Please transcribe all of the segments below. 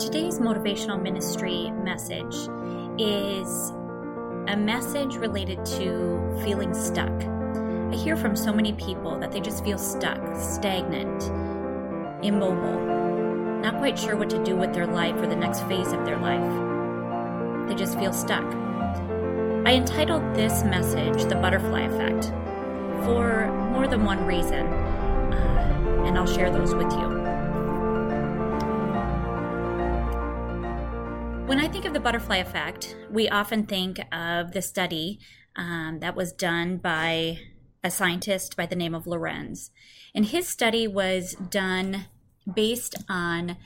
Today's motivational ministry message is a message related to feeling stuck. I hear from so many people that they just feel stuck, stagnant, immobile, not quite sure what to do with their life or the next phase of their life. They just feel stuck. I entitled this message The Butterfly Effect for more than one reason, uh, and I'll share those with you. When I think of the butterfly effect, we often think of the study um, that was done by a scientist by the name of Lorenz. And his study was done based on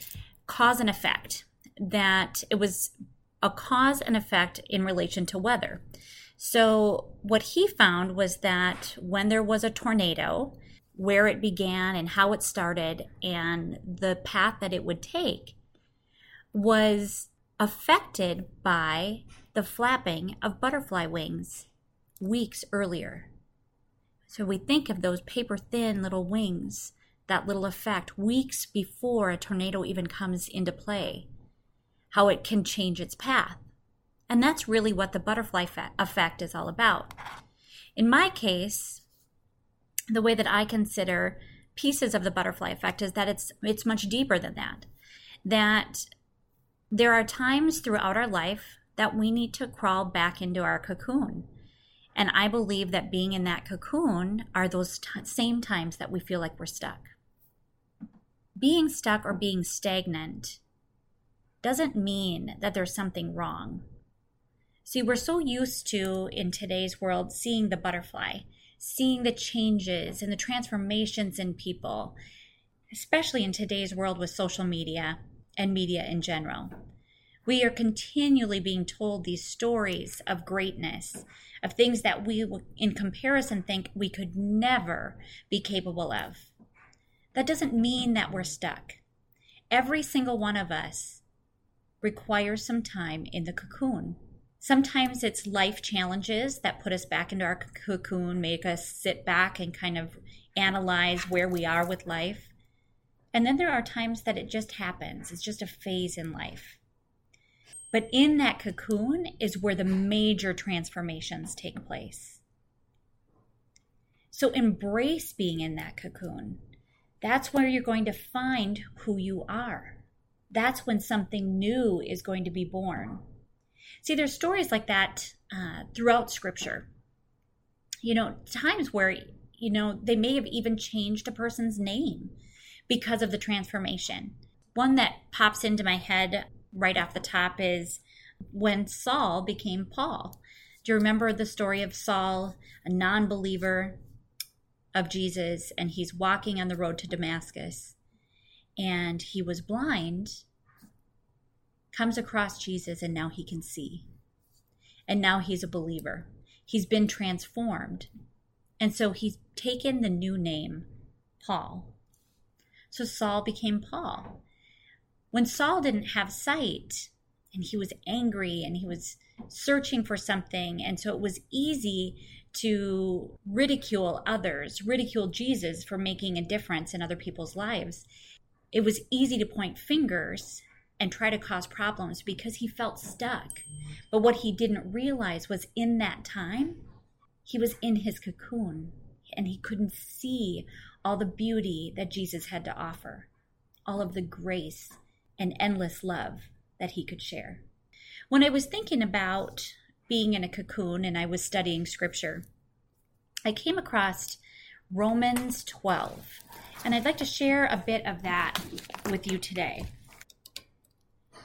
cause and effect, that it was a cause and effect in relation to weather. So, what he found was that when there was a tornado, where it began and how it started, and the path that it would take was affected by the flapping of butterfly wings weeks earlier. So we think of those paper thin little wings, that little effect weeks before a tornado even comes into play, how it can change its path. And that's really what the butterfly effect is all about. In my case, the way that I consider pieces of the butterfly effect is that it's it's much deeper than that. That there are times throughout our life that we need to crawl back into our cocoon. And I believe that being in that cocoon are those t- same times that we feel like we're stuck. Being stuck or being stagnant doesn't mean that there's something wrong. See, we're so used to in today's world seeing the butterfly, seeing the changes and the transformations in people, especially in today's world with social media and media in general. We are continually being told these stories of greatness, of things that we, in comparison, think we could never be capable of. That doesn't mean that we're stuck. Every single one of us requires some time in the cocoon. Sometimes it's life challenges that put us back into our cocoon, make us sit back and kind of analyze where we are with life. And then there are times that it just happens. It's just a phase in life. But in that cocoon is where the major transformations take place. So embrace being in that cocoon. That's where you're going to find who you are. That's when something new is going to be born. See, there's stories like that uh, throughout Scripture. You know, times where, you know, they may have even changed a person's name because of the transformation. One that pops into my head right off the top is when Saul became Paul. Do you remember the story of Saul, a non believer of Jesus, and he's walking on the road to Damascus, and he was blind, comes across Jesus, and now he can see. And now he's a believer. He's been transformed. And so he's taken the new name, Paul. So Saul became Paul. When Saul didn't have sight and he was angry and he was searching for something, and so it was easy to ridicule others, ridicule Jesus for making a difference in other people's lives. It was easy to point fingers and try to cause problems because he felt stuck. But what he didn't realize was in that time, he was in his cocoon and he couldn't see all the beauty that Jesus had to offer, all of the grace and endless love that he could share. When I was thinking about being in a cocoon and I was studying scripture, I came across Romans 12, and I'd like to share a bit of that with you today.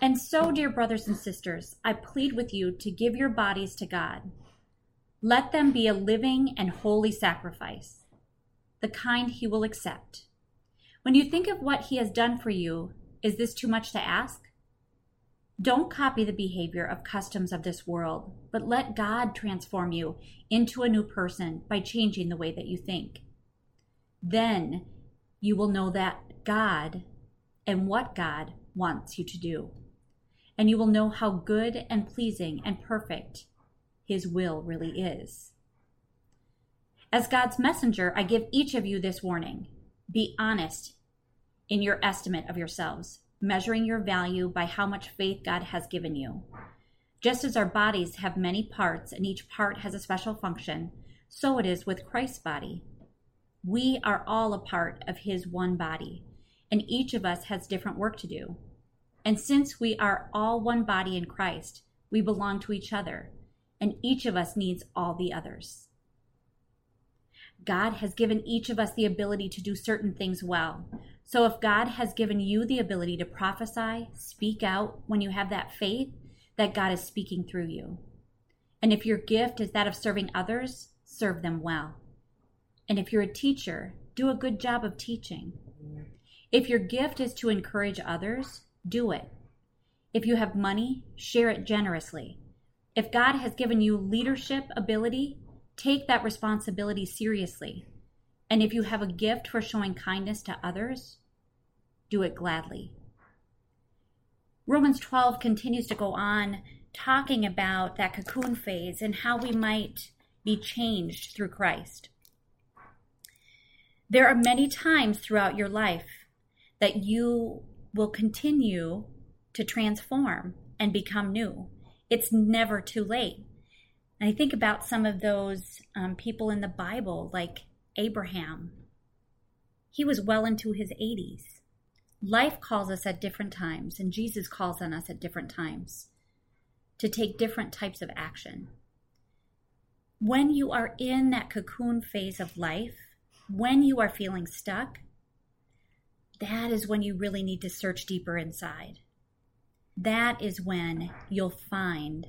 And so, dear brothers and sisters, I plead with you to give your bodies to God. Let them be a living and holy sacrifice the kind he will accept. When you think of what he has done for you, is this too much to ask? Don't copy the behavior of customs of this world, but let God transform you into a new person by changing the way that you think. Then you will know that God and what God wants you to do. And you will know how good and pleasing and perfect His will really is. As God's messenger, I give each of you this warning be honest in your estimate of yourselves. measuring your value by how much faith God has given you. Just as our bodies have many parts and each part has a special function, so it is with Christ's body. We are all a part of his one body, and each of us has different work to do. And since we are all one body in Christ, we belong to each other, and each of us needs all the others. God has given each of us the ability to do certain things well. So if God has given you the ability to prophesy, speak out when you have that faith, that God is speaking through you. And if your gift is that of serving others, serve them well. And if you're a teacher, do a good job of teaching. If your gift is to encourage others, do it. If you have money, share it generously. If God has given you leadership ability, take that responsibility seriously. And if you have a gift for showing kindness to others, do it gladly. Romans 12 continues to go on talking about that cocoon phase and how we might be changed through Christ. There are many times throughout your life that you will continue to transform and become new. It's never too late. And I think about some of those um, people in the Bible, like Abraham. He was well into his 80s. Life calls us at different times, and Jesus calls on us at different times to take different types of action. When you are in that cocoon phase of life, when you are feeling stuck, that is when you really need to search deeper inside. That is when you'll find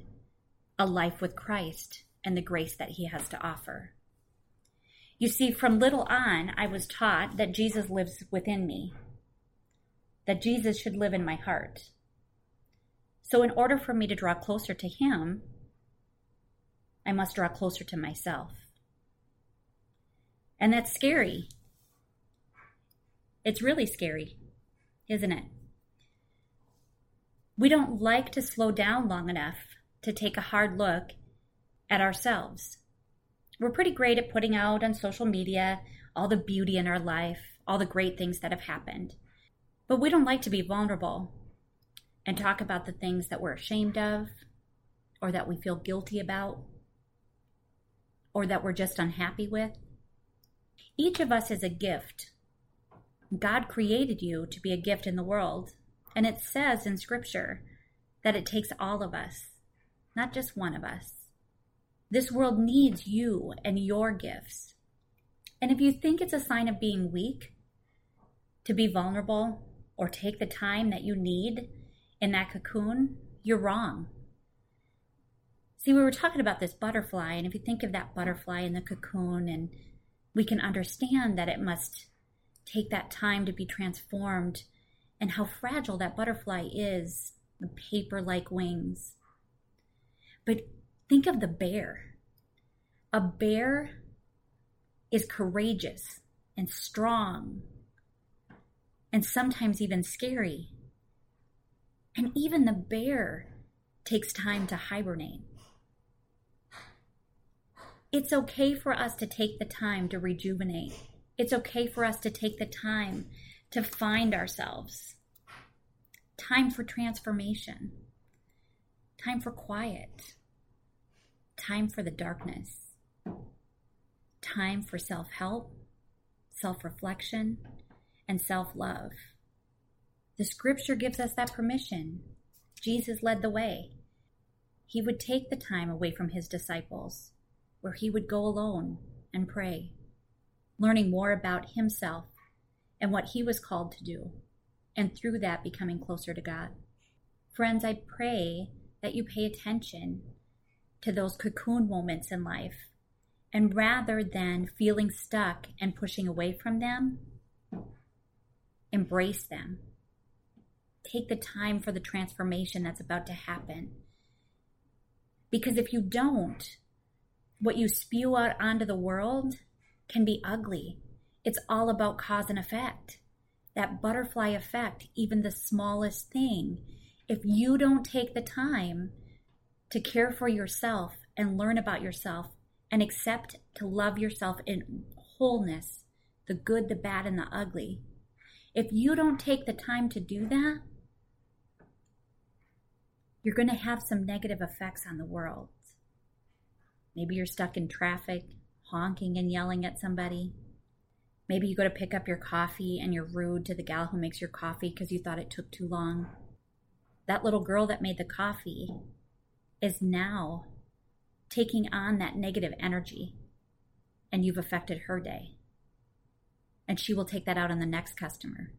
a life with Christ and the grace that he has to offer. You see, from little on, I was taught that Jesus lives within me, that Jesus should live in my heart. So, in order for me to draw closer to him, I must draw closer to myself. And that's scary. It's really scary, isn't it? We don't like to slow down long enough to take a hard look at ourselves. We're pretty great at putting out on social media all the beauty in our life, all the great things that have happened. But we don't like to be vulnerable and talk about the things that we're ashamed of or that we feel guilty about or that we're just unhappy with. Each of us is a gift. God created you to be a gift in the world. And it says in Scripture that it takes all of us not just one of us. This world needs you and your gifts. And if you think it's a sign of being weak to be vulnerable or take the time that you need in that cocoon, you're wrong. See, we were talking about this butterfly, and if you think of that butterfly in the cocoon, and we can understand that it must take that time to be transformed and how fragile that butterfly is the paper like wings. But think of the bear. A bear is courageous and strong and sometimes even scary. And even the bear takes time to hibernate. It's okay for us to take the time to rejuvenate. It's okay for us to take the time to find ourselves. Time for transformation time for quiet, time for the darkness, time for self help, self reflection, and self love. The scripture gives us that permission. Jesus led the way. He would take the time away from his disciples, where he would go alone and pray, learning more about himself and what he was called to do, and through that becoming closer to God. Friends, I pray that you pay attention to those cocoon moments in life. And rather than feeling stuck and pushing away from them, embrace them. Take the time for the transformation that's about to happen. Because if you don't, what you spew out onto the world can be ugly. It's all about cause and effect. That butterfly effect, even the smallest thing if you don't take the time to care for yourself and learn about yourself and accept to love yourself in wholeness, the good, the bad, and the ugly, if you don't take the time to do that, you're going to have some negative effects on the world. Maybe you're stuck in traffic, honking and yelling at somebody. Maybe you go to pick up your coffee and you're rude to the gal who makes your coffee because you thought it took too long. That little girl that made the coffee is now taking on that negative energy, and you've affected her day. And she will take that out on the next customer.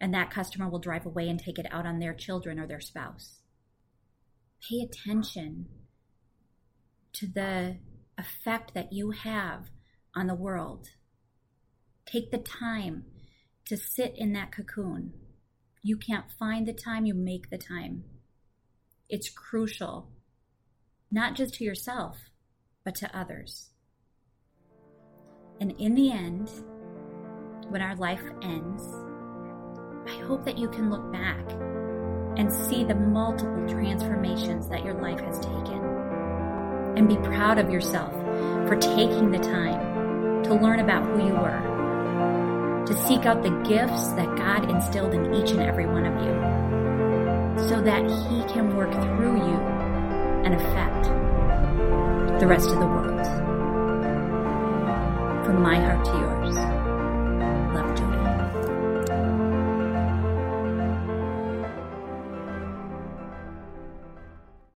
And that customer will drive away and take it out on their children or their spouse. Pay attention to the effect that you have on the world. Take the time to sit in that cocoon. You can't find the time, you make the time. It's crucial, not just to yourself, but to others. And in the end, when our life ends, I hope that you can look back and see the multiple transformations that your life has taken. And be proud of yourself for taking the time to learn about who you were, to seek out the gifts that God instilled in each and every one of you, so that He can work through you and affect the rest of the world. From my heart to yours.